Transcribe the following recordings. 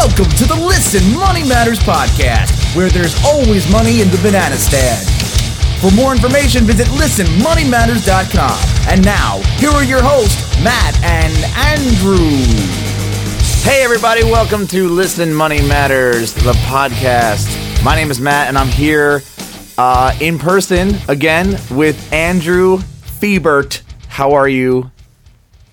Welcome to the Listen Money Matters podcast, where there's always money in the banana stand. For more information, visit listenmoneymatters.com. And now, here are your hosts, Matt and Andrew. Hey, everybody, welcome to Listen Money Matters, the podcast. My name is Matt, and I'm here uh, in person again with Andrew Fiebert. How are you,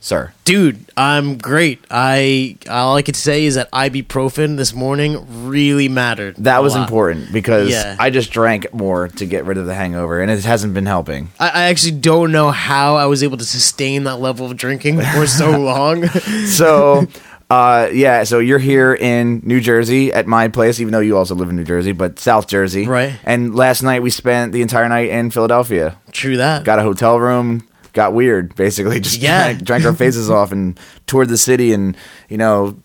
sir? Dude, I'm great. I all I could say is that ibuprofen this morning really mattered. That was lot. important because Yeah. I just drank more to get rid of the hangover, and it hasn't been helping. I, I actually don't know how I was able to sustain that level of drinking for so long. So, uh, yeah, so you're here in New Jersey at my place, even though you also live in New Jersey, but South Jersey. Right. And last night we spent the entire night in Philadelphia. True that. got a hotel room, got weird, basically. Just Yeah. drank, drank our faces off and toured the city and, you know,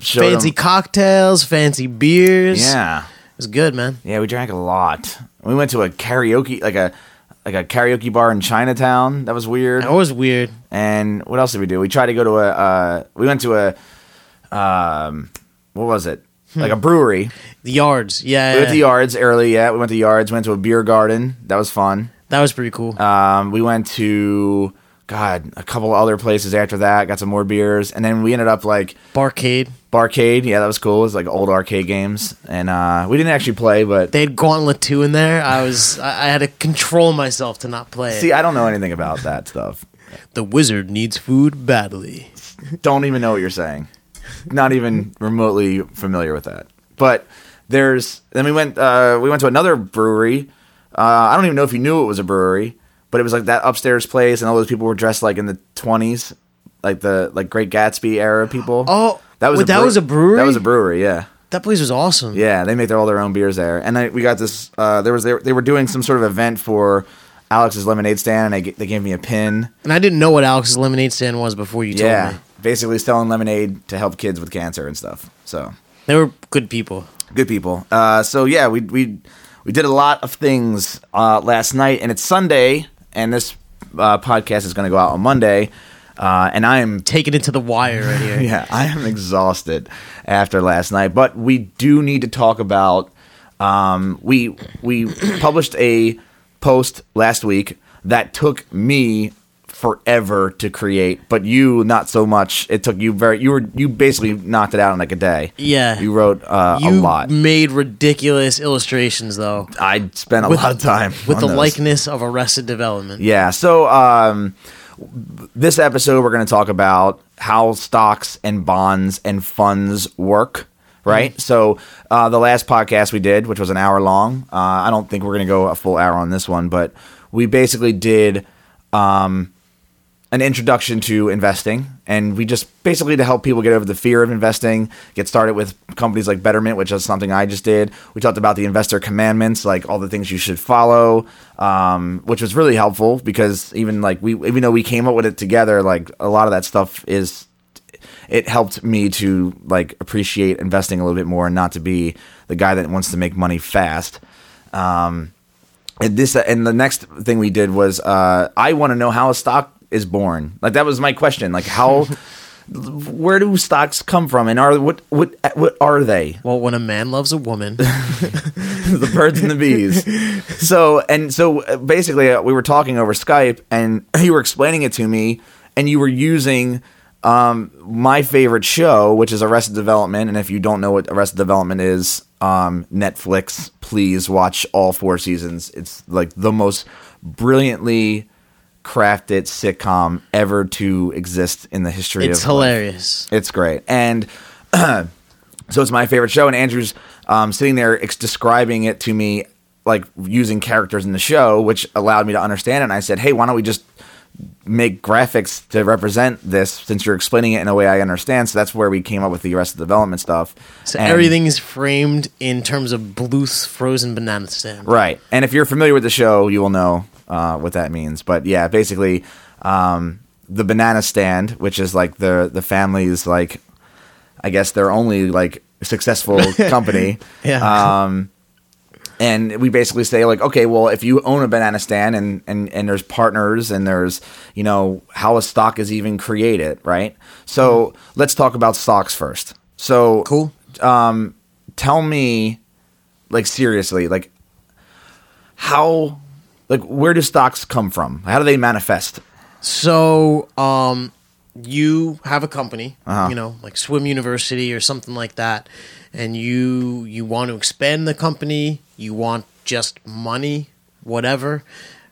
fancy them- cocktails, fancy beers. Yeah. It was good, man. Yeah, we drank a lot. We went to a karaoke, like a like a karaoke bar in Chinatown. That was weird. That was weird. And what else did we do? We tried to go to a. Uh, we went to a. Um, what was it? Like a brewery. The yards. Yeah. We went to. Yards early. Yeah, we went to Yards. Went to a beer garden. That was fun. That was pretty cool. Um, we went to God a couple other places after that. Got some more beers, and then we ended up like Barcade. Barcade. Yeah, that was cool. It was like old arcade games, and uh, we didn't actually play, but They had Gauntlet 2 in there. I was I, I had to control myself to not play it. see, I don't know anything about that stuff. the wizard needs food badly. Don't even know what you're saying. Not even remotely familiar with that. But there's then we went uh, we went to another brewery. Uh, I don't even know if you knew it was a brewery, but it was like that upstairs place, and all those people were dressed like in the 20s, like the like Great Gatsby era people. Oh, that was wait, that was a brewery? That was a brewery, yeah. That place was awesome. Yeah, they make their, all their own beers there. And I, we got this. Uh, there was they, they were doing some sort of event for Alex's lemonade stand, and they, they gave me a pin. And I didn't know what Alex's lemonade stand was before you told yeah, me. basically selling lemonade to help kids with cancer and stuff. So They were good people. good people. Uh, so yeah, we we we did a lot of things uh, last night, and it's Sunday, and this uh, podcast is going to go out on Monday. Uh, and I am Taking it to the wire right here. yeah, I am exhausted after last night, but we do need to talk about. Um, we we published a post last week that took me forever to create, but you not so much. It took you very. You were you basically knocked it out in like a day. Yeah. you wrote uh, You a lot. made ridiculous illustrations though. I spent a With- lot of time With on the those. likeness of Arrested Development. Yeah. So um, this episode, we're going to talk about how stocks and bonds and funds work. Right. So uh, the last podcast we did, which was an hour long, uh, I don't think we're going to go a full hour on this one, but we basically did um, an introduction to investing, and we just basically to help people get over the fear of investing, get started with companies like Betterment, which is something I just did. We talked about the investor commandments, like all the things you should follow, um, which was really helpful because even like we, even though we came up with it together, like a lot of that stuff is it helped me to like appreciate investing a little bit more and not to be the guy that wants to make money fast. Um, and this and the next thing we did was uh, I want to know how a stock is born. Like that was my question. Like how, where do stocks come from, and are what what what are they? Well, when a man loves a woman, the birds and the bees. So and so uh, basically, uh, we were talking over Skype, and you were explaining it to me, and you were using um, my favorite show, which is Arrested Development. And if you don't know what Arrested Development is, um, Netflix, please watch all four seasons. It's like the most brilliantly crafted sitcom ever to exist in the history it's of life. hilarious. It's great. And so it's my favorite show. And Andrew's um, sitting there ex- describing it to me, like using characters in the show, which allowed me to understand it. And I said, hey, why don't we just make graphics to represent this since you're explaining it in a way I understand? So that's where we came up with the rest Arrested Development stuff. So And- everything is framed in terms of Bluth's frozen banana stand. Right. And if you're familiar with the show, you will know uh, what that means. But yeah, basically, um, the banana stand, which is like the the family's like, I guess their only like successful company. Yeah. Um, and we basically say like, okay, well, if you own a banana stand and and and there's partners and there's you know how a stock is even created, right? So let's talk about stocks first. So Cool. um, tell me, like seriously, like how, like where do stocks come from? How do they manifest? So, um, you have a company, Uh-huh. you know, like Swim University or something like that, and you you want to expand the company, you want just money, whatever.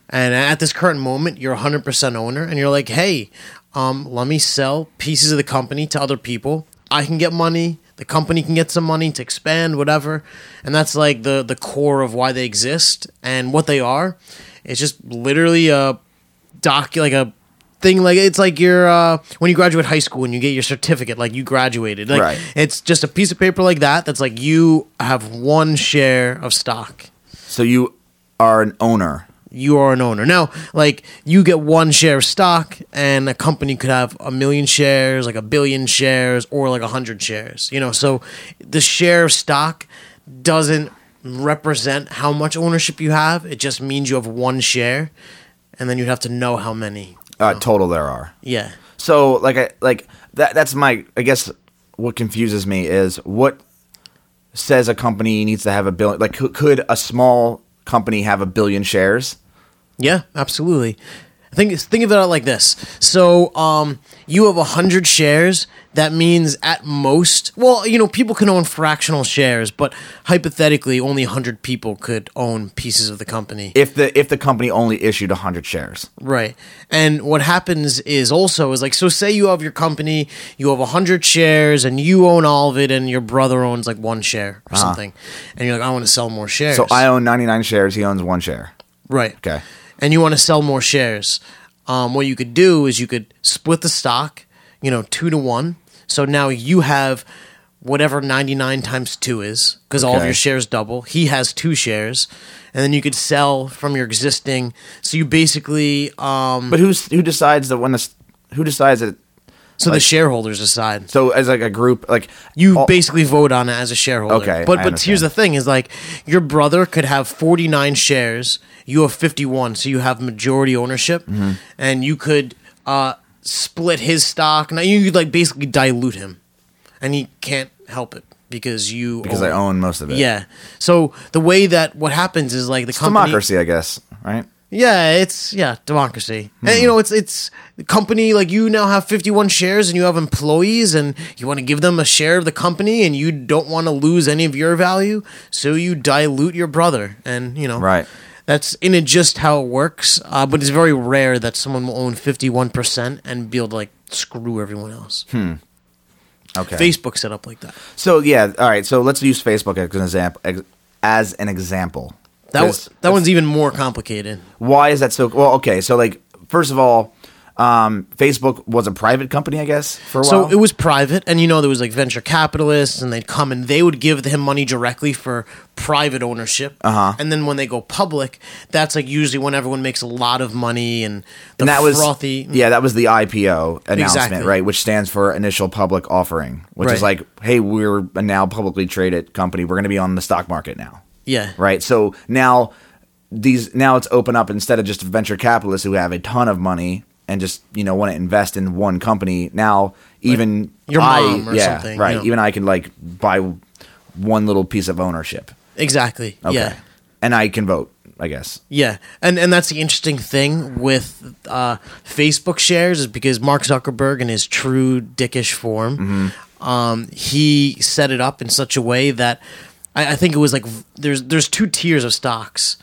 And at this current moment, you're 100% owner, and you're like, hey, um, let me sell pieces of the company to other people. I can get money. The company can get some money to expand, whatever. And that's like the the core of why they exist and what they are. It's just literally a doc like a thing like it's like your uh when you graduate high school and you get your certificate like you graduated like Right. it's just a piece of paper like that that's like you have one share of stock So you are an owner. you are an owner now like you get one share of stock and a company could have a million shares like a billion shares or like a hundred shares you know so the share of stock doesn't represent how much ownership you have it just means you have one share and then you'd have to know how many Uh, total there are. yeah So like I like that that's my I guess what confuses me is what says a company needs to have a billion like could a small company have a billion shares? Yeah, absolutely. Think think of it out like this. So, um, you have a hundred shares. That means at most, well, you know, people can own fractional shares, but hypothetically, only hundred people could own pieces of the company. If the if the company only issued 100 shares. Right. And what happens is also is like so say you have your company, you have 100 shares and you own all of it and your brother owns like one share or something. And you're like I want to sell more shares. So I own 99 shares, he owns one share. Right. Okay. And you want to sell more shares. Um, what you could do is you could split the stock, you know, two to one. So now you have whatever 99 times two is, because all of Okay. your shares double. He has two shares. And then you could sell from your existing. So you basically, um, But who's who decides that when this who decides that so the shareholders decide. so as like a group like You all- basically vote on it as a shareholder. Okay, But I but here's the thing is like your brother could have 49 shares, you have 51, so you have majority ownership Mm-hmm. and you could uh split his stock. Now you could like basically dilute him. And he can't help it because you because I own most of it. Yeah. So the way that what happens is like the It's company democracy, I guess, right? Yeah, it's yeah, democracy. And Hmm. you know, it's it's the company like you now have 51 shares and you have employees and you want to give them a share of the company and you don't want to lose any of your value, so you dilute your brother and, you know. Right. That's in it just how it works, uh, but it's very rare that someone will own 51% and be able to like screw everyone else. Hmm. Okay. Facebook set up like that. So yeah, all right. So let's use Facebook as an example. As an example, That 'Cause that one's even more complicated. why is that so? Well, okay. So like, first of all, um, Facebook was a private company, I guess, for a So while. it was private, and you know there was like venture capitalists, and they'd come and they would give him money directly for private ownership. Uh-huh. And then when they go public, that's like usually when everyone makes a lot of money and the and that was frothy. yeah, that was the IPO announcement, Exactly. right? Which stands for initial public offering, which is like, hey, we're a now publicly traded company. We're going to be on the stock market now. Yeah, right? So now these now it's open up instead of just venture capitalists who have a ton of money and just you know want to invest in one company. Now even your I, mom or yeah, something, right? you know. Even I can like buy one little piece of ownership. exactly. Okay, Yeah. and I can vote. I guess. Yeah, and and that's the interesting thing with uh, Facebook shares is because Mark Zuckerberg, in his true dickish form, Mm-hmm. um, he set it up in such a way that I, I think it was like there's there's two tiers of stocks,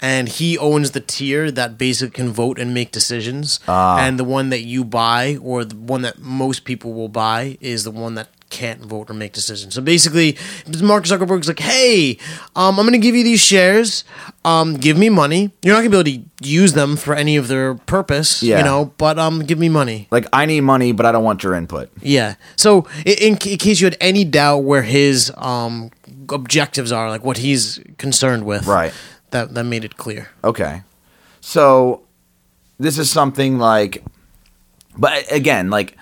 and he owns the tier that basically can vote and make decisions, Ah. and the one that you buy or the one that most people will buy is the one that can't vote or make decisions. So basically, Mark Zuckerberg's like, "Hey, um, I'm going to give you these shares. Um, give me money. You're not going to be able to use them for any of their purpose, Yeah. you know, but um, give me money." Like I need money, but I don't want your input. Yeah. So in, in case you had any doubt where his um objectives are, like what he's concerned with, Right. That that made it clear. Okay. So this is something like but again, like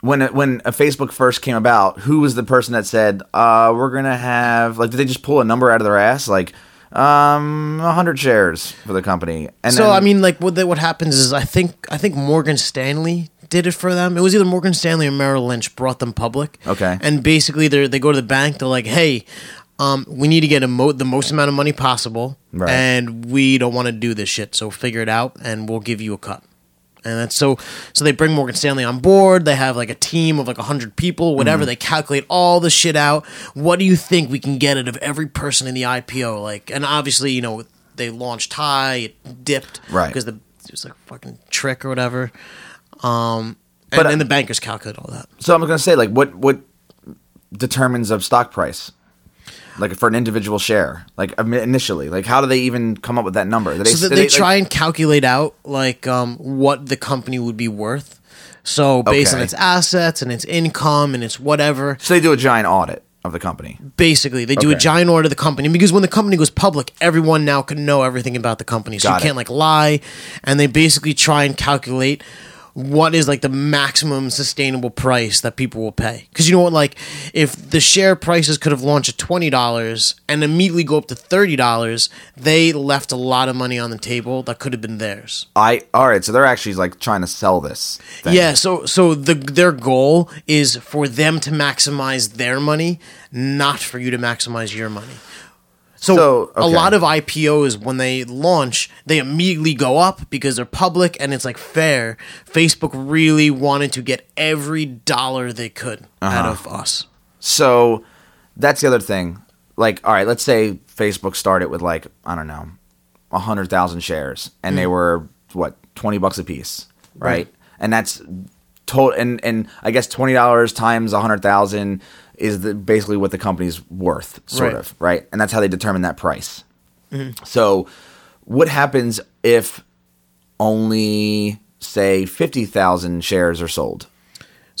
when it- when a Facebook first came about, who was the person that said, uh, we're going to have like did they just pull a number out of their ass like um 100 shares for the company? And so then- I mean, like what what happens is I think I think Morgan Stanley did it for them. It was either Morgan Stanley or Merrill Lynch brought them public. Okay. And basically, they they go to the bank. They're like, "Hey, um, we need to get mo- the most amount of money possible, Right. and we don't want to do this shit. So figure it out, and we'll give you a cut." And that's so. So they bring Morgan Stanley on board. They have like a team of like hundred people, whatever. Mm-hmm. They calculate all the shit out. What do you think we can get out of every person in the IPO? Like, and obviously, you know, they launched high, it dipped, Right. Because the it was like a fucking trick or whatever. Um, and But, then the bankers calculate all that. So I'm gonna say like what what determines a stock price, like for an individual share, like initially, like how do they even come up with that number? Do so that they, like- try and calculate out like um, what the company would be worth. So based on its assets and its income and its whatever, so they do a giant audit of the company. basically they do a giant audit of the company because when the company goes public, everyone now can know everything about the company. So Got you it. can't like lie, and they basically try and calculate what is like the maximum sustainable price that people will pay. Because you know what, like if the share prices could have launched at twenty dollars and immediately go up to thirty dollars, they left a lot of money on the table that could have been theirs. I all right, so they're actually like trying to sell this. Thing. Yeah, so so the their goal is for them to maximize their money, not for you to maximize your money. So, So, a lot of IPOs when they launch, they immediately go up because they're public and it's like fair. Facebook really wanted to get every dollar they could out Uh-huh. of us. So that's the other thing. Like, all right, let's say Facebook started with like I don't know, a hundred thousand shares, and they were what twenty bucks a piece, right? Right. And that's total. And and I guess twenty dollars times a hundred thousand is the, basically what the company's worth, sort Right. of, right? And that's how they determine that price. Mm-hmm. So, what happens if only say fifty thousand shares are sold?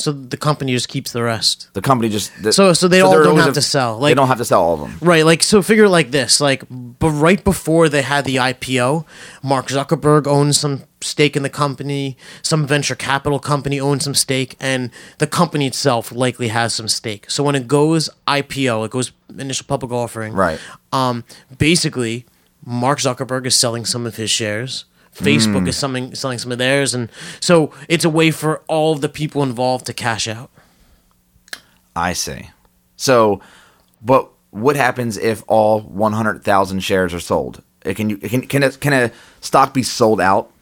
So the company just keeps the rest. The company just the, So- so they all don't have to sell, they don't have to sell all of them. Right, like so figure it like this, like but right before they had the IPO, Mark Zuckerberg owned some stake in the company, some venture capital company owns some stake, and the company itself likely has some stake. So when it goes IPO, it goes initial public offering. Right. Um basically Mark Zuckerberg is selling some of his shares. Facebook hmm. is selling selling some of theirs and so it's a way for all of the people involved to cash out. I see. So, but what happens if all 100,000 shares are sold? It can you can can a, can a stock be sold out?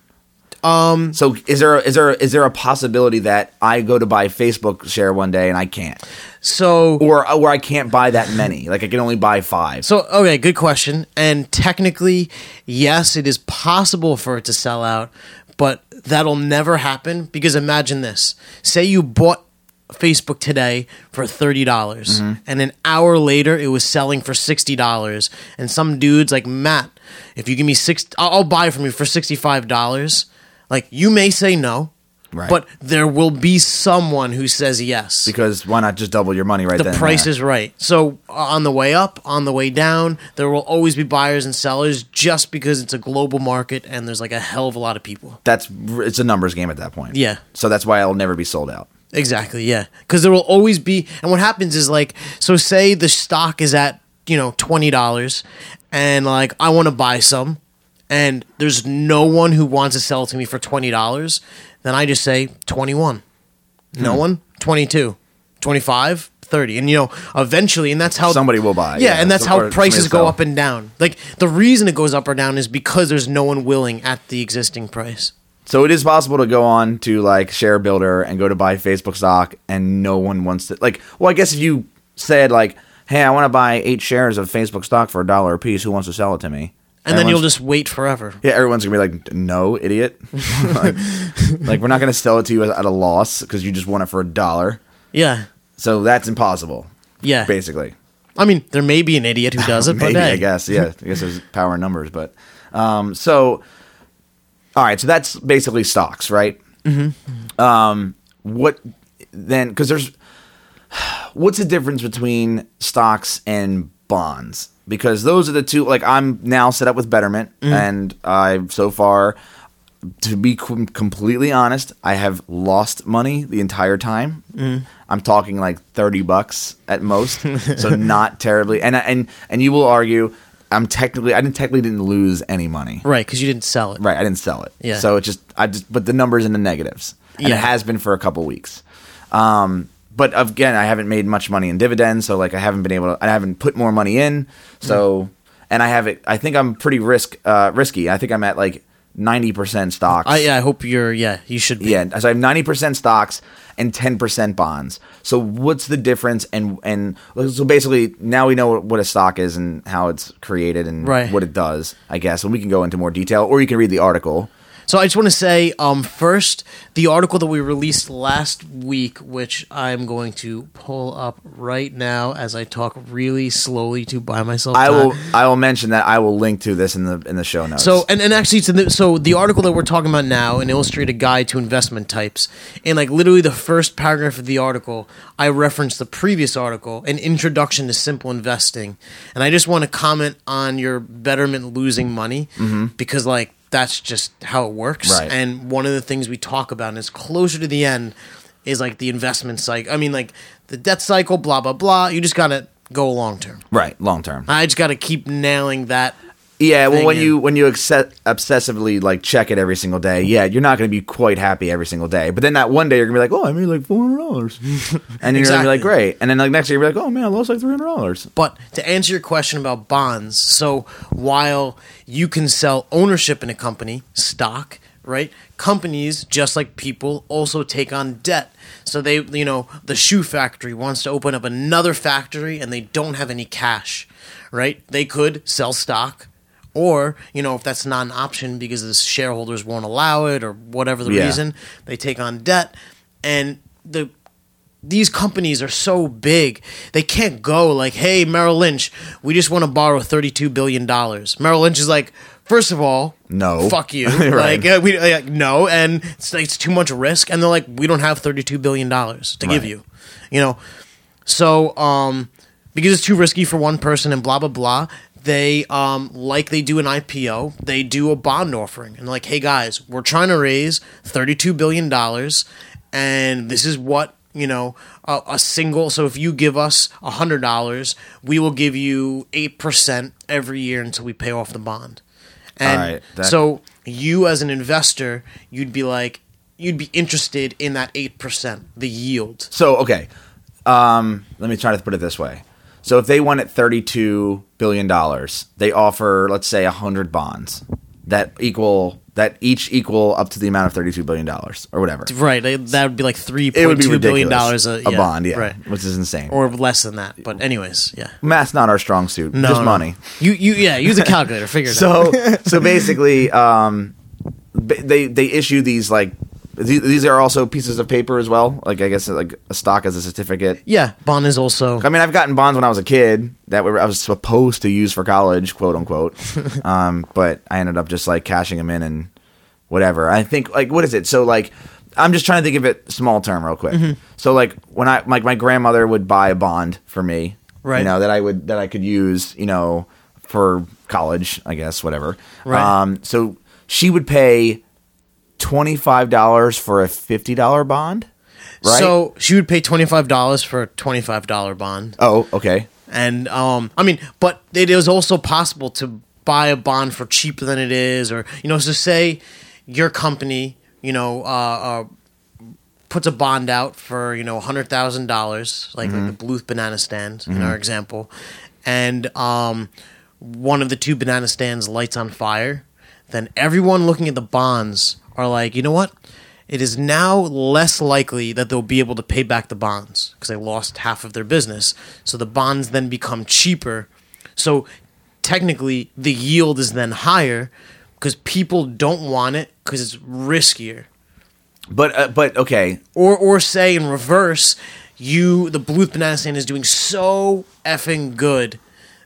Um. So is there is there is there a possibility that I go to buy Facebook share one day and I can't, So or or I can't buy that many? Like I can only buy five. So okay, good question. And technically, yes, it is possible for it to sell out, but that'll never happen because imagine this. Say you bought Facebook today for $30 and an hour later it was selling for $60 and some dudes like Matt, if you give me 6 I'll I'll buy from you for $65. Like you may say no, Right. but there will be someone who says yes because why not just double your money right the then? and price is right. So uh, on the way up, on the way down, there will always be buyers and sellers just because it's a global market and there's like a hell of a lot of people. That's it's a numbers game at that point. Yeah. So that's why it'll never be sold out. Exactly, yeah. Because there will always be, and what happens is like, so say the stock is at you know twenty dollars, and like I want to buy some, and there's no one who wants to sell it to me for twenty dollars, then I just say twenty one. No Hmm. one, 22, 25, 30. and you know eventually, and that's how Somebody will buy, Yeah, yeah. and that's how prices go up and down. Like the reason it goes up or down is because there's no one willing at the existing price. So it is possible to go on to like Share Builder and go to buy Facebook stock, and no one wants to. Like, well, I guess if you said like, "Hey, I want to buy eight shares of Facebook stock for a dollar a piece. Who wants to sell it to me?" And then you'll just wait forever. yeah, everyone's gonna be like, "No, idiot! like, like, we're not gonna sell it to you at a loss because you just want it for a dollar." Yeah. So that's impossible, Yeah. basically. I mean, there may be an idiot who does it, Maybe but hey. I guess yeah. I guess there's power in numbers, but um, so all right. So that's basically stocks, right? Mm-hmm. Um, what then? Because there's what's the difference between stocks and bonds? Because those are the two. Like I'm now set up with Betterment, and I've so far. To be com- completely honest, I have lost money the entire time. I'm talking like thirty bucks at most, so not terribly. And and and you will argue, I'm technically I didn't technically didn't lose any money. Right, because you didn't sell it. Right, I didn't sell it. Yeah. So it just I just but the numbers in the negatives. and Yeah. it has been for a couple weeks. Um, but again, I haven't made much money in dividends, so like I haven't been able to. I haven't put more money in, so and I have it. I think I'm pretty risk uh, risky. I think I'm at like ninety percent stocks. I, yeah, I hope you're. Yeah, you should be. Yeah, so I have ninety percent stocks and ten percent bonds. So what's the difference? And and so basically now we know what a stock is and how it's created and Right. what it does. I guess, and we can go into more detail, or you can read the article. So I just want to say, um, first, the article that we released last week, which I'm going to pull up right now as I talk really slowly to buy myself. I time. will I will mention that I will link to this in the in the show notes. So and, and actually, so the, so the article that we're talking about now, an illustrated guide to investment types, and like literally the first paragraph of the article, I referenced the previous article, an introduction to simple investing, and I just want to comment on your betterment losing money because like that's just how it works. Right. And one of the things we talk about, and it's closer to the end, is like the investment cycle. I mean, like the debt cycle, blah blah blah. You just gotta go long term. right, long term. I just gotta keep nailing that. Yeah, well, when you when you obsessively like check it every single day, yeah, you're not going to be quite happy every single day. But then that one day you're gonna be like, oh, I made like four hundred dollars, and you're gonna be like, great. And then like next year you're like, oh man, I lost like three hundred dollars. But to answer your question about bonds, so while you can sell ownership in a company, stock, right? Companies, just like people, also take on debt. So they, you know, the shoe factory wants to open up another factory and they don't have any cash, right? They could sell stock. Or, you know, if that's not an option because the shareholders won't allow it or whatever the Yeah. reason, they take on debt. And the these companies are so big they can't go like hey merrill lynch we just want to borrow 32 billion dollars merrill lynch is like first of all No. fuck you Right. like uh, we like, no and it's, it's too much risk and they're like we don't have 32 billion dollars to give you you know so um because it's too risky for one person and blah blah blah they um like they do an IPO they do a bond offering. And like hey guys we're trying to raise 32 billion dollars and this is what you know a, a single so if you give us a hundred dollars we will give you 8% every year until we pay off the bond. And Alright, that- so you as an investor you'd be like you'd be interested in that 8% the yield. So okay, um, let me try to put it this way. So if they won at thirty-two billion dollars, they offer, let's say, hundred bonds that equal that each equal up to the amount of thirty-two billion dollars or whatever. Right, that would be like three point two billion dollars a, a bond, yeah, right, which is insane. or less than that. But anyways, yeah, Math's not our strong suit. no, just no. money. You you yeah, use a calculator, figure it out. So so basically, um, they they issue these like th- these are also pieces of paper as well. Like I guess like a stock as a certificate. Yeah, bond is also I mean, I've gotten bonds when I was a kid that were, I was supposed to use for college, quote unquote. um, but I ended up just like cashing them in and whatever. I think like what is it? So like I'm just trying to think of it small term real quick. Mm-hmm. So like when I like my grandmother would buy a bond for me, Right. You know that I would that I could use, you know, for college, I guess, whatever. Right. Um, so she would pay twenty five dollars for a fifty dollar bond, right? So she would pay twenty five dollars for a twenty five dollar bond, oh, okay. and um, I mean, but it is also possible to buy a bond for cheaper than it is, or you know, so say your company, you know, uh, uh puts a bond out for you know hundred thousand dollars, like like the Bluth banana stand in our example, and um, one of the two banana stands lights on fire, then everyone looking at the bonds are like, you know what? It is now less likely that they'll be able to pay back the bonds because they lost half of their business. So the bonds then become cheaper. So technically, the yield is then higher because people don't want it because it's riskier But uh, but okay, or or say in reverse, you the Bluth banana stand is doing so effing good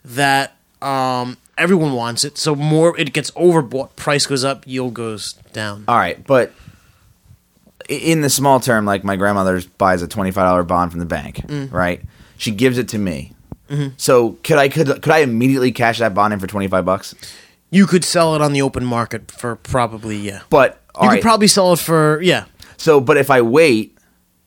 that um, everyone wants it. So more it gets overbought, price goes up, yield goes down. All right, but in the small term, like my grandmother buys a twenty-five dollar bond from the bank, Mm. right? She gives it to me. Mm-hmm. So could I could could I immediately cash that bond in for twenty-five bucks? You could sell it on the open market for probably yeah. But You all could probably sell it for yeah. so but if I wait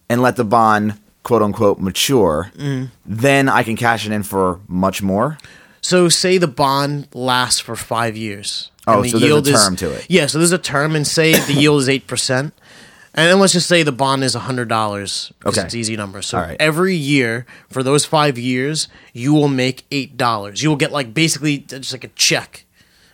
and let the bond quote unquote mature, Mm. then I can cash it in for much more. So say the bond lasts for five years. Oh, and the so there's a yield is- term to it. Yeah, so there's a term, and say the yield is eight percent. And then let's just say the bond is hundred dollars. Okay. it's an easy number. So right. every year for those five years, you will make eight dollars. You will get like basically just like a check.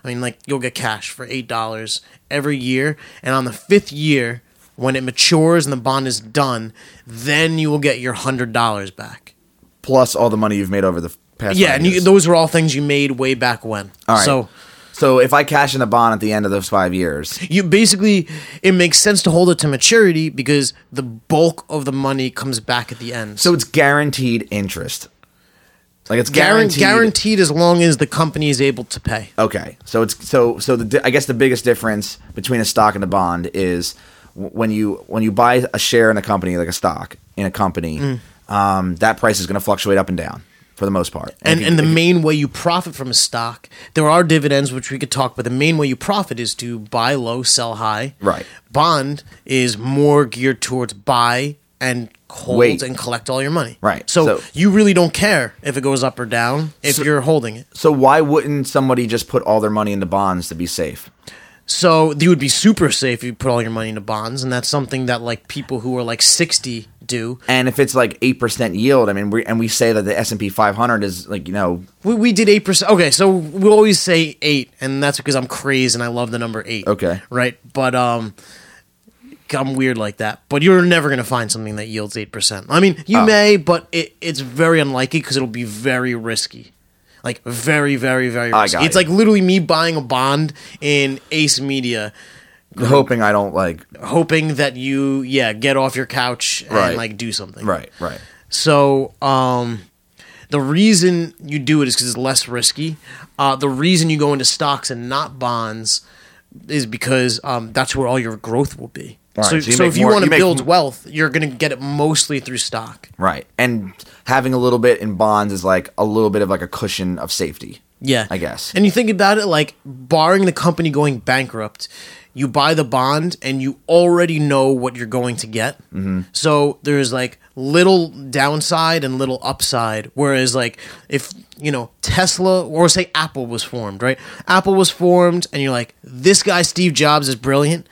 I mean, like you'll get cash for eight dollars every year, and on the fifth year, when it matures and the bond is done, then you will get your hundred dollars back. Plus all the money you've made over the past. Yeah, and you, those are all things you made way back when. All right. So So if I cash in the bond at the end of those five years, you basically it makes sense to hold it to maturity because the bulk of the money comes back at the end. so it's guaranteed interest. Like it's guaranteed, guaranteed. guaranteed as long as the company is able to pay. Okay, so it's so so the I guess the biggest difference between a stock and a bond is when you when you buy a share in a company like a stock in a company, Mm. um, that price is going to fluctuate up and down for the most part. And you- and the main way you profit from a stock, there are dividends which we could talk, but the main way you profit is to buy low, sell high. Right. Bond is more geared towards buy and hold Wait. and collect all your money. Right. So, So- you really don't care if it goes up or down if So- you're holding it. so why wouldn't somebody just put all their money into bonds to be safe? So you would be super safe if you put all your money into bonds, and that's something that like people who are like sixty do. And if it's like eight percent yield, I mean, we, and we say that the S and P 500 is like you know We, we did eight percent. Okay, so we always say eight, and that's because I'm crazy and I love the number eight. Okay. right, but um, I'm weird like that. But you're never gonna find something that yields eight percent. I mean, you Oh. may, but it, it's very unlikely because it'll be very risky. Like very, very, very I risky. got It's it. like literally me buying a bond in Ace Media, hoping I don't like hoping that you, yeah, get off your couch and Right. like do something. right right. So, um, the reason you do it is because it's less risky. Uh, the reason you go into stocks and not bonds is because um, that's where all your growth will be. All so, right, so you so make if you more- want you to make build m- wealth, you're going to get it mostly through stock. Right. And having a little bit in bonds is like a little bit of like a cushion of safety. Yeah, I guess. And you think about it, like barring the company going bankrupt, you buy the bond and you already know what you're going to get. Mm-hmm. So there's like little downside and little upside. Whereas like if you know Tesla or say Apple was formed, right? Apple was formed, and you're like, this guy Steve Jobs is brilliant,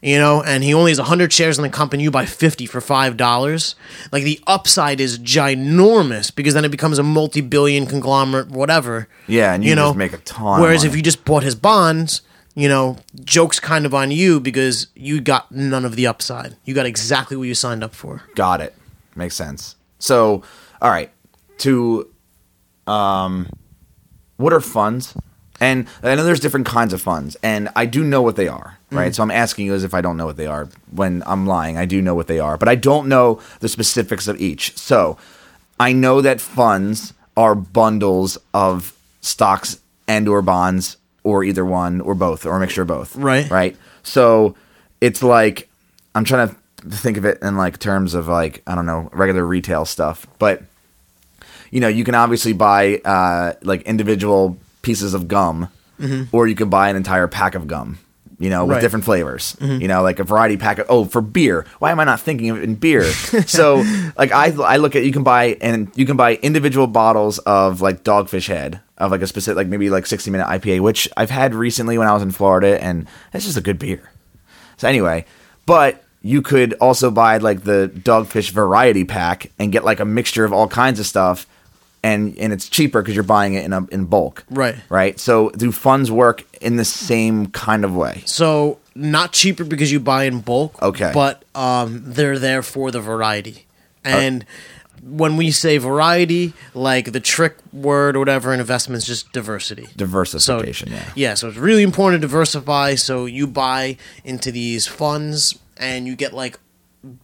you know, and he only has 100 shares in the company. You buy 50 for five dollars. Like the upside is ginormous because then it becomes a multi-billion conglomerate, whatever. Yeah, and you just make a ton Whereas if you just bought his bonds, you know, joke's kind of on you because you got none of the upside. You got exactly what you signed up for. Got it. Makes sense. So, all right. To um what are funds? And I know there's different kinds of funds, and I do know what they are, right? So I'm asking you as if I don't know what they are. When I'm lying, I do know what they are, but I don't know the specifics of each. So I know that funds are bundles of stocks and or bonds or either one or both or a mixture of both. Right. Right. So it's like I'm trying to think of it in like terms of like I don't know regular retail stuff, but you know you can obviously buy uh, like individual pieces of gum, or you could buy an entire pack of gum. You know, with Right. different flavors. You know, like a variety pack of oh for beer. Why am I not thinking of it in beer? so like I I look at you can buy and you can buy individual bottles of like Dogfish Head of like a specific like maybe like 60 minute IPA, which I've had recently when I was in Florida, and it's just a good beer. So anyway, but you could also buy like the dogfish variety pack and get like a mixture of all kinds of stuff, and and it's cheaper because you're buying it in a, in bulk. Right. Right. So do funds work in the same kind of way? So not cheaper because you buy in bulk. Okay. But um, they're there for the variety. And when we say variety, like the trick word or whatever in investments, just diversity. Diversification. So, yeah. yeah, so it's really important to diversify. So you buy into these funds and you get like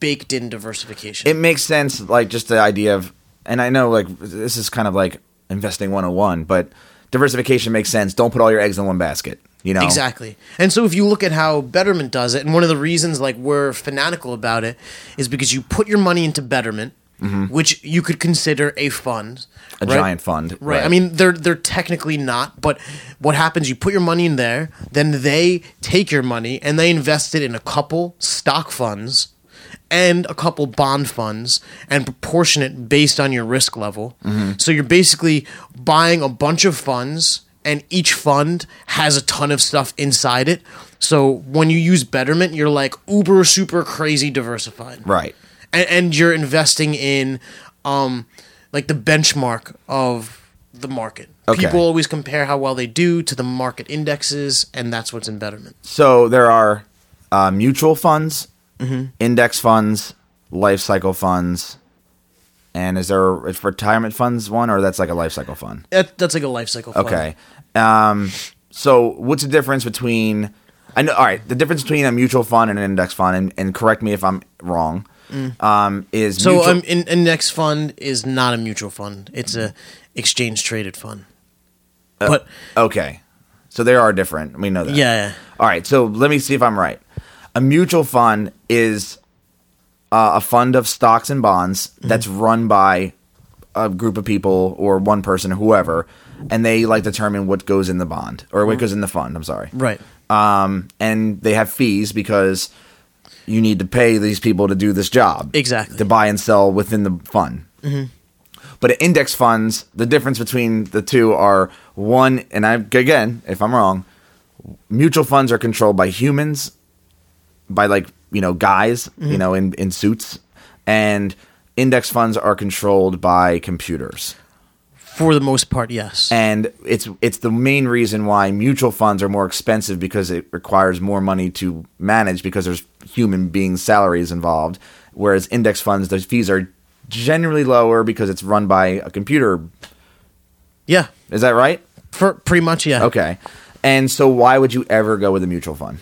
baked in diversification. It makes sense, like just the idea of, and I know like this is kind of like investing 101, but diversification makes sense. Don't put all your eggs in one basket. You know. Exactly. And so if you look at how Betterment does it, and one of the reasons like we're fanatical about it is because you put your money into Betterment, which you could consider a fund. Mm-hmm. A giant fund, Right. right. I mean they're they're technically not, but what happens you put your money in there, then they take your money and they invest it in a couple stock funds and a couple bond funds and proportion it based on your risk level. Mm-hmm. So you're basically buying a bunch of funds and each fund has a ton of stuff inside it. So when you use Betterment, you're like uber super crazy diversified Right. And, and you're investing in um like the benchmark of the market. Okay. People always compare how well they do to the market indexes, and that's what's in Betterment. So there are uh, mutual funds, Mm-hmm. index funds, life cycle funds, and is there is retirement funds one or that's like a life cycle fund? That, that's like a life cycle. Fund. Okay. Um, so what's the difference between? I know. All right. The difference between a mutual fund and an index fund, and, and correct me if I'm wrong. Um, is Mm. So mutual- um, in, index fund is not a mutual fund; it's a exchange traded fund. Uh, but okay. So they are different. We know that. yeah, yeah. All right, so let me see if I'm right. A mutual fund is uh, a fund of stocks and bonds Mm-hmm. that's run by a group of people or one person or whoever, and they like determine what goes in the bond or what goes in the fund. I'm sorry. right. Um, and they have fees because you need to pay these people to do this job Exactly. to buy and sell within the fund. Mm-hmm. But index funds, the difference between the two are one, and I again, if I'm wrong, mutual funds are controlled by humans, by like you know guys, you mm-hmm. know in in suits, and index funds are controlled by computers. For the most part, yes. And it's it's the main reason why mutual funds are more expensive because it requires more money to manage because there's human beings salaries involved. Whereas index funds, those fees are generally lower because it's run by a computer. yeah, Is that right? for pretty much, yeah. Okay. And so why would you ever go with a mutual fund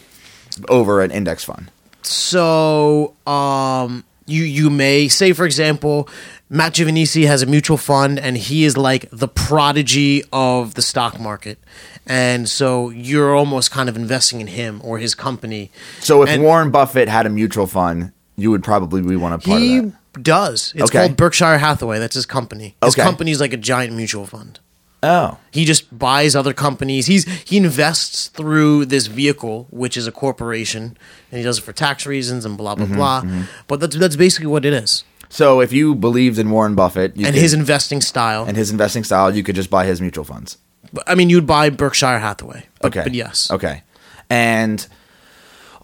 over an index fund? So, um, you you may say, for example, Matt Giovanisci has a mutual fund, and he is like the prodigy of the stock market, and so you're almost kind of investing in him or his company. So if And- Warren Buffett had a mutual fund, you would probably be one of part of He that. does. It's Okay. called Berkshire Hathaway. That's his company. His Okay. company's like a giant mutual fund. Oh. He just buys other companies. He's he invests through this vehicle, which is a corporation, and he does it for tax reasons and blah Mm-hmm, blah blah. But that's that's basically what it is. So if you believed in Warren Buffett you And could- his investing style. and his investing style, you could just buy his mutual funds. I mean, you'd buy Berkshire Hathaway. But, Okay. But yes. Okay. And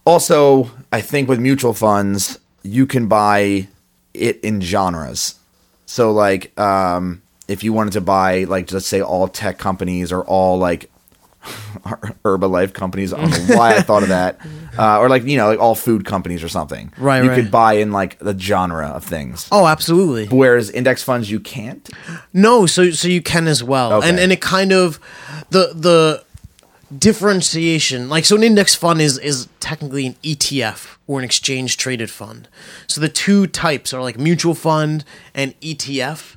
also, I think with mutual funds, you can buy it in genres. So, like, um, if you wanted to buy, like, let's say all tech companies or all, like, Herbalife companies, I don't know why I thought of that. Uh, or, like, you know, like all food companies or something. Right, You right. could buy in, like, the genre of things. Oh, absolutely. Whereas index funds, you can't. No, so so you can as well, Okay. and and it kind of the the differentiation like so an index fund is is technically an ETF or an exchange traded fund. So the two types are like mutual fund and ETF,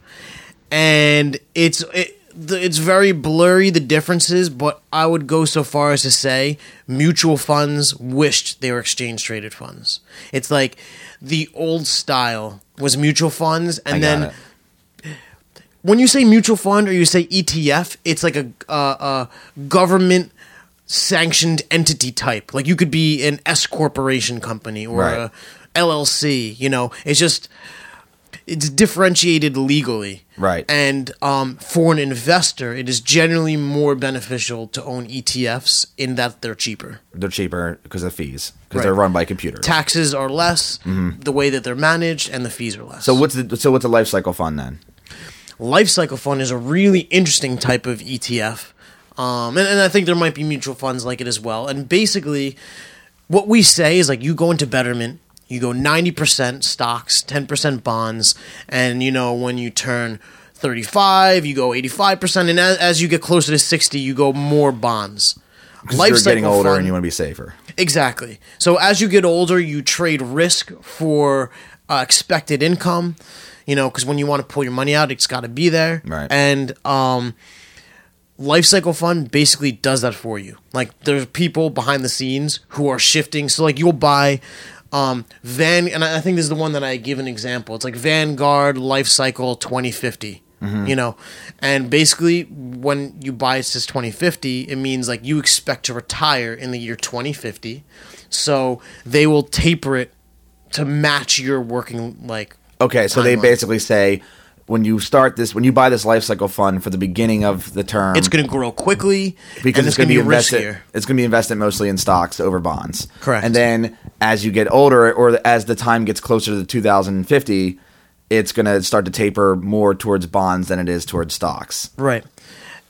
and it's it, the, it's very blurry the differences, but I would go so far as to say mutual funds wished they were exchange traded funds. It's like the old style was mutual funds, and then it. when you say mutual fund or you say ETF, it's like a, a, a government sanctioned entity type. Like you could be an S corporation company or Right. a LLC. You know, it's just it's differentiated legally. Right. And um, for an investor, it is generally more beneficial to own ETFs in that they're cheaper. They're cheaper because of fees, because Right. they're run by computers. Taxes are less, the way that they're managed, and the fees are less. Mm-hmm. so what's the so what's a life cycle fund then? life cycle fund is a really interesting type of ETF. Um, and, and I think there might be mutual funds like it as well. And basically, what we say is like you go into Betterment, you go 90% stocks, 10% bonds, and you know, when you turn 35, you go 85%, and as, as you get closer to 60, you go more bonds. Because you're getting older and you want to be safer. Exactly. So as you get older, you trade risk for uh, expected income. You know, because when you want to pull your money out, it's got to be there. Right. And um, life cycle fund basically does that for you. Like there's people behind the scenes who are shifting. So like you'll buy um, Van, and I think this is the one that I give an example. It's like Vanguard Life Cycle 2050. You know, and basically when you buy it says 2050, it means like you expect to retire in the year 2050. So they will taper it to match your working like Okay, so they basically say when you start this, when you buy this life cycle fund for the beginning of the term, It's going to grow quickly because it's going to be invested. riskier. It's going to be invested mostly in stocks over bonds. Correct. And then as you get older, or as the time gets closer to 2050, it's going to start to taper more towards bonds than it is towards stocks. Right.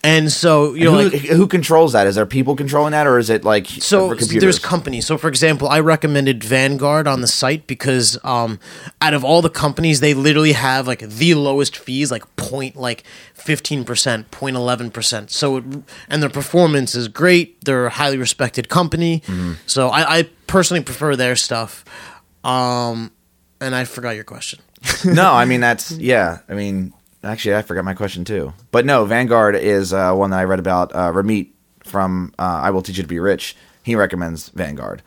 And so, you know, who, like who controls that? Is there people controlling that, or is it like so there's companies. So for example, I recommended Vanguard on the site because um, out of all the companies, they literally have like the lowest fees, like point like fifteen percent, point eleven percent. So it, and their performance is great. They're a highly respected company. Mm-hmm. So I, I personally prefer their stuff. Um, and I forgot your question. no, I mean that's yeah. I mean, actually, I forgot my question too. But no, Vanguard is uh, one that I read about. Uh, Ramit from uh, I Will Teach You to Be Rich. He recommends Vanguard.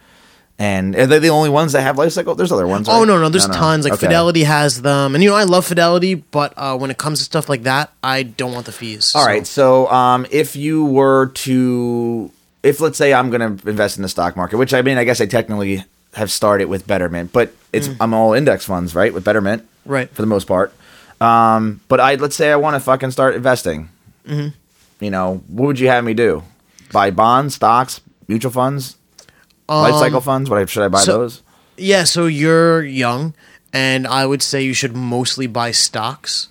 And are they the only ones that have lifecycle? There's other ones. Oh right? no, no, there's tons. Like Okay. Fidelity has them, and you know I love Fidelity, but uh, when it comes to stuff like that, I don't want the fees. All So- right. So, um, if you were to, if let's say I'm going to invest in the stock market, which I mean, I guess I technically have started with Betterment, but it's I'm all index funds, right? With Betterment, Mm. Right. for the most part. Um, but I let's say I want to fucking start investing. Mm-hmm. You know, what would you have me do? Buy bonds, stocks, mutual funds, life cycle funds. What should I buy Um, so- those? Yeah, so you're young, and I would say you should mostly buy stocks.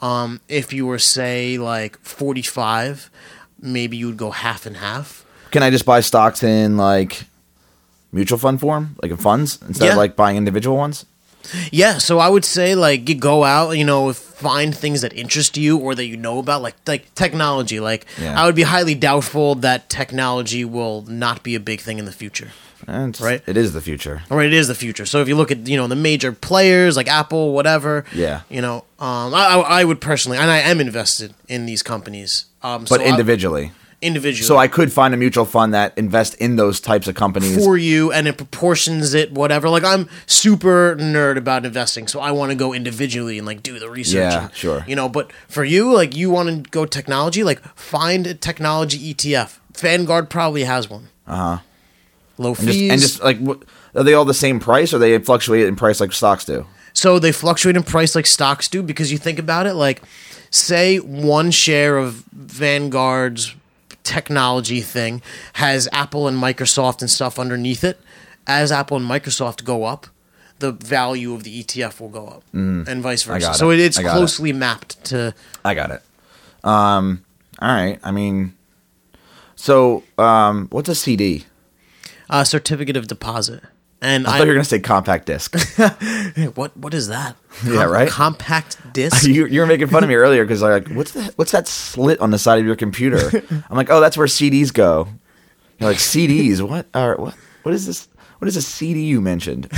Um, if you were, say, like 45, maybe you would go half and half. Can I just buy stocks in like mutual fund form, like in funds, instead Yeah. of like buying individual ones? Yeah, so I would say like you go out, you know, find things that interest you or that you know about, like like technology. Like Yeah. I would be highly doubtful that technology will not be a big thing in the future. It's- Right. It is the future. Or it is the future. So if you look at you know the major players like Apple, whatever, Yeah. you know, um, I, I would personally, and I am invested in these companies, um, But so I- individually. So I could find a mutual fund that invest in those types of companies. for you and it proportions it whatever like i'm super nerd about investing so i want to go individually and like do the research Yeah, and, sure. you know but for you like you want to go technology like find a technology etf vanguard probably has one uh-huh low and just, fees and just like, what, are they all the same price, or they fluctuate in price like stocks do? So they fluctuate in price like stocks do because you think about it like say one share of Vanguard's technology thing has Apple and Microsoft and stuff underneath it. As Apple and Microsoft go up, the value of the ETF will go up and vice versa. So it. it, it's got it. closely mapped to I got it. Um, all right. I mean, so um, what's a CD? a certificate of deposit. And I I, thought you were gonna say compact disc. what what is that? Yeah, right? Compact disc. you, you were making fun of me earlier because I was like, what's that? What's that slit on the side of your computer? I'm like, oh, that's where CDs go. You're like CDs. What? Or what? What is this? What is a CD you mentioned?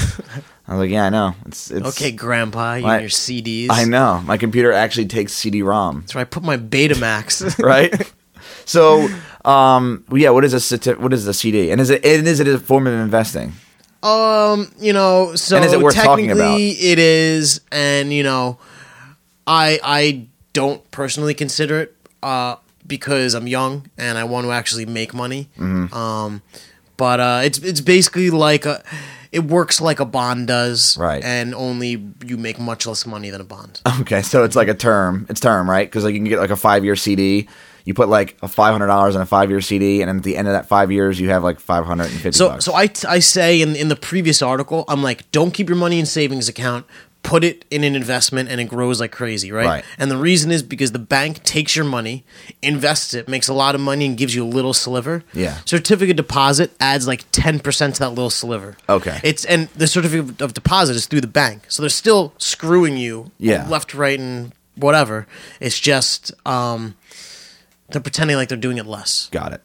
I was like, yeah, I know. It's, it's okay, Grandpa, you My- and your CDs. I know. My computer actually takes CD-ROM, So I put my Betamax. right? so, um, yeah. What is a certi- what is a CD? And is it and is it a form of investing? Um, you know, so And is it worth talking technically about? it is, and you know, I I don't personally consider it uh, because I'm young and I want to actually make money. Mm-hmm. Um, but uh, it's it's basically like a, it works like a bond does, Right. And only you make much less money than a bond. Okay, so it's like a term. It's term, right? Because like you can get like a five-year CD. You put like a five hundred dollars in a five-year CD, and then at the end of that five years, you have like five hundred and fifty So bucks. so I, I say in in the previous article, I'm like, don't keep your money in savings account. Put it in an investment and it grows like crazy, right? Right. And the reason is because the bank takes your money, invests it, makes a lot of money, and gives you a little sliver. Yeah. Certificate deposit adds like ten percent to that little sliver. Okay. It's and the certificate of deposit is through the bank, so they're still screwing you. Yeah. Left, right, and whatever. It's just um, they're pretending like they're doing it less. Got it.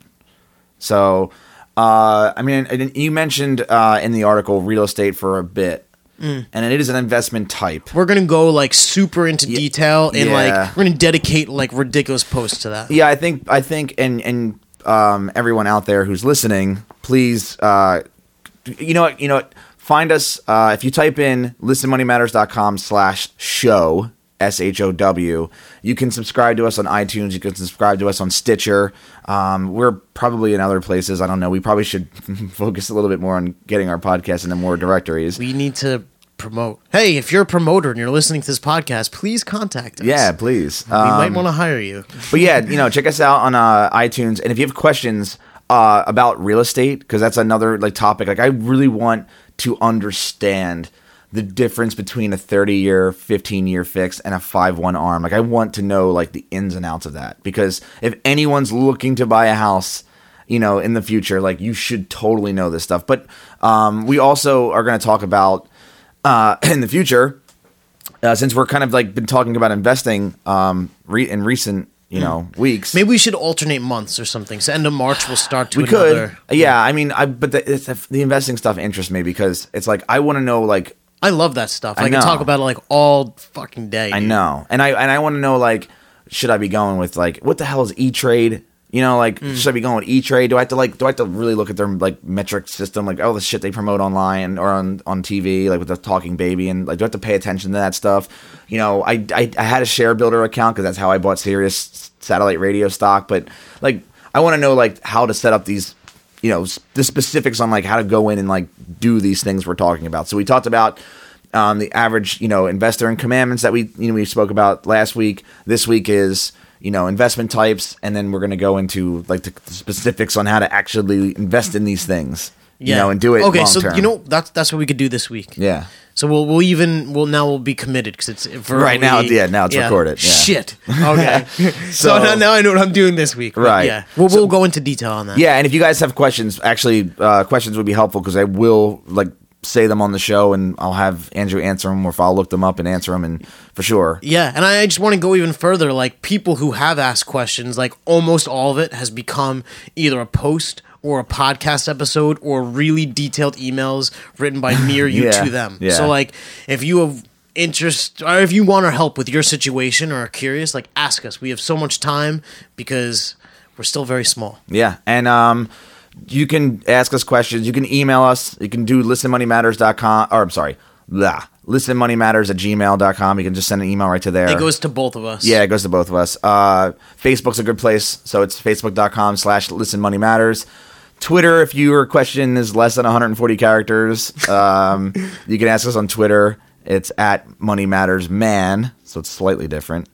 So, uh, I mean, you mentioned uh, in the article real estate for a bit, Mm. and it is an investment type. We're gonna go like super into detail and yeah. like we're gonna dedicate like ridiculous posts to that. Yeah, I think I think and and um, everyone out there who's listening, please, uh, you know what, you know what, find us uh, if you type in listenmoneymatters.com slash show S H O W. You can subscribe to us on iTunes. You can subscribe to us on Stitcher. Um, we're probably in other places. I don't know. We probably should focus a little bit more on getting our podcast into more directories. We need to promote. Hey, if you're a promoter and you're listening to this podcast, please contact us. Yeah, please. we might Um, want to hire you. But yeah, you know, check us out on uh, iTunes, and if you have questions uh, about real estate, because that's another like topic. Like, I really want to understand the difference between a 30 year, 15 year fix and a 5 1 arm. Like, I want to know like the ins and outs of that because if anyone's looking to buy a house, you know, in the future, like you should totally know this stuff. But um, we also are going to talk about uh, in the future uh, since we're kind of like been talking about investing um, re- in recent you know weeks. Maybe we should alternate months or something. So end of March we'll start to we another. could, yeah. I mean, I but the, it's, the investing stuff interests me because it's like I want to know like I love that stuff. I I, can know. talk about it like all fucking day. I dude. know, and I and I want to know like should I be going with like what the hell is E Trade? You know, like Mm. should I be going with E Trade? Do I have to like do I have to really look at their like metric system, like oh the shit they promote online or on on TV, like with the talking baby, and like do I have to pay attention to that stuff? You know, I I, I had a share builder account because that's how I bought Sirius satellite radio stock, but like I want to know like how to set up these you know the specifics on like how to go in and like do these things we're talking about. So we talked about um, the average you know investor and commandments that we you know we spoke about last week. This week is you know investment types, and then we're going to go into like the specifics on how to actually invest in these things. You know, and do it. Okay, so term. you know that's that's what we could do this week. yeah. So we'll we'll even we'll now we'll be committed because it's verbally, Right, now- yeah, now it's recorded, yeah. Shit. Okay. so So- now, now I know what I'm doing this week. Right. Yeah. We'll we'll go into detail on that. Yeah, and if you guys have questions, actually, uh, questions would be helpful because I will like say them on the show, and I'll have Andrew answer them, or if I'll look them up and answer them, and for sure. Yeah, and I just want to go even further. Like people who have asked questions, like almost all of it has become either a post or a podcast episode or really detailed emails written by me or you Yeah, to them. yeah. So like if you have interest or if you want our help with your situation or are curious, like ask us. We have so much time because we're still very small. Yeah, and um, you can ask us questions. You can email us. You can do listenmoneymatters.com, or I'm sorry, blah, listenmoneymatters at gmail.com. You can just send an email right to there. It goes to both of us. Yeah, it goes to both of us. Uh, Facebook's a good place, so it's facebook.com slash listen money matters. Twitter, if your question is less than 140 characters, um, you can ask us on Twitter. It's at Money Matters Man, so it's slightly different.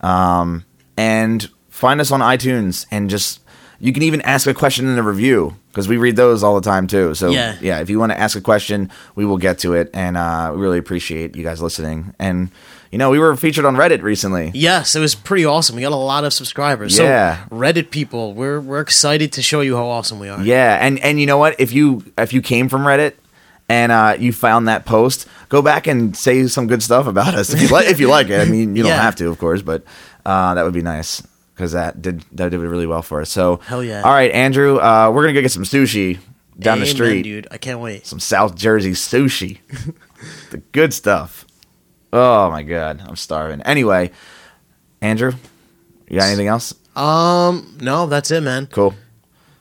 Um, and find us on iTunes and just you can even ask a question in a review because we read those all the time too. So Yeah. yeah, if you want to ask a question, we will get to it, and uh, we really appreciate you guys listening. And you know, we were featured on Reddit recently. Yes, it was pretty awesome. We got a lot of subscribers. Yeah. So Reddit people, we're we're excited to show you how awesome we are. Yeah, and and you know what? If you if you came from Reddit and uh, you found that post, go back and say some good stuff about us if you like. if you like it, I mean, you don't Yeah. have to, of course, but uh, that would be nice because that did that did really well for us. So Hell yeah. All right, Andrew, uh, we're gonna go get some sushi down the street. dude. I can't wait. Some South Jersey sushi, the good stuff. Oh my god, I'm starving. Anyway, Andrew, you got anything else? Um, no, that's it, man. Cool.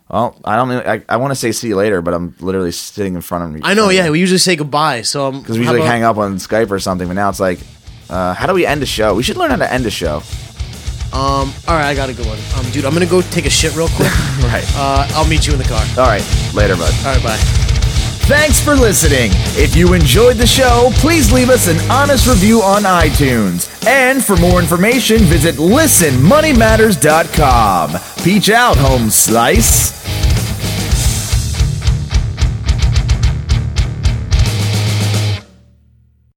Well, I don't. I, I want to say see you later, but I'm literally sitting in front of me. I know, yeah. We usually say goodbye, so because we usually about- hang up on Skype or something. But now it's like, uh, how do we end a show? We should learn how to end a show. Um, all right, I got a good one. Um, dude, I'm gonna go take a shit real quick. Right. uh, I'll meet you in the car. All right. Later, bud. All right, bye. Thanks for listening. If you enjoyed the show, please leave us an honest review on iTunes. And for more information, visit listenmoneymatters.com. Peach out, home slice.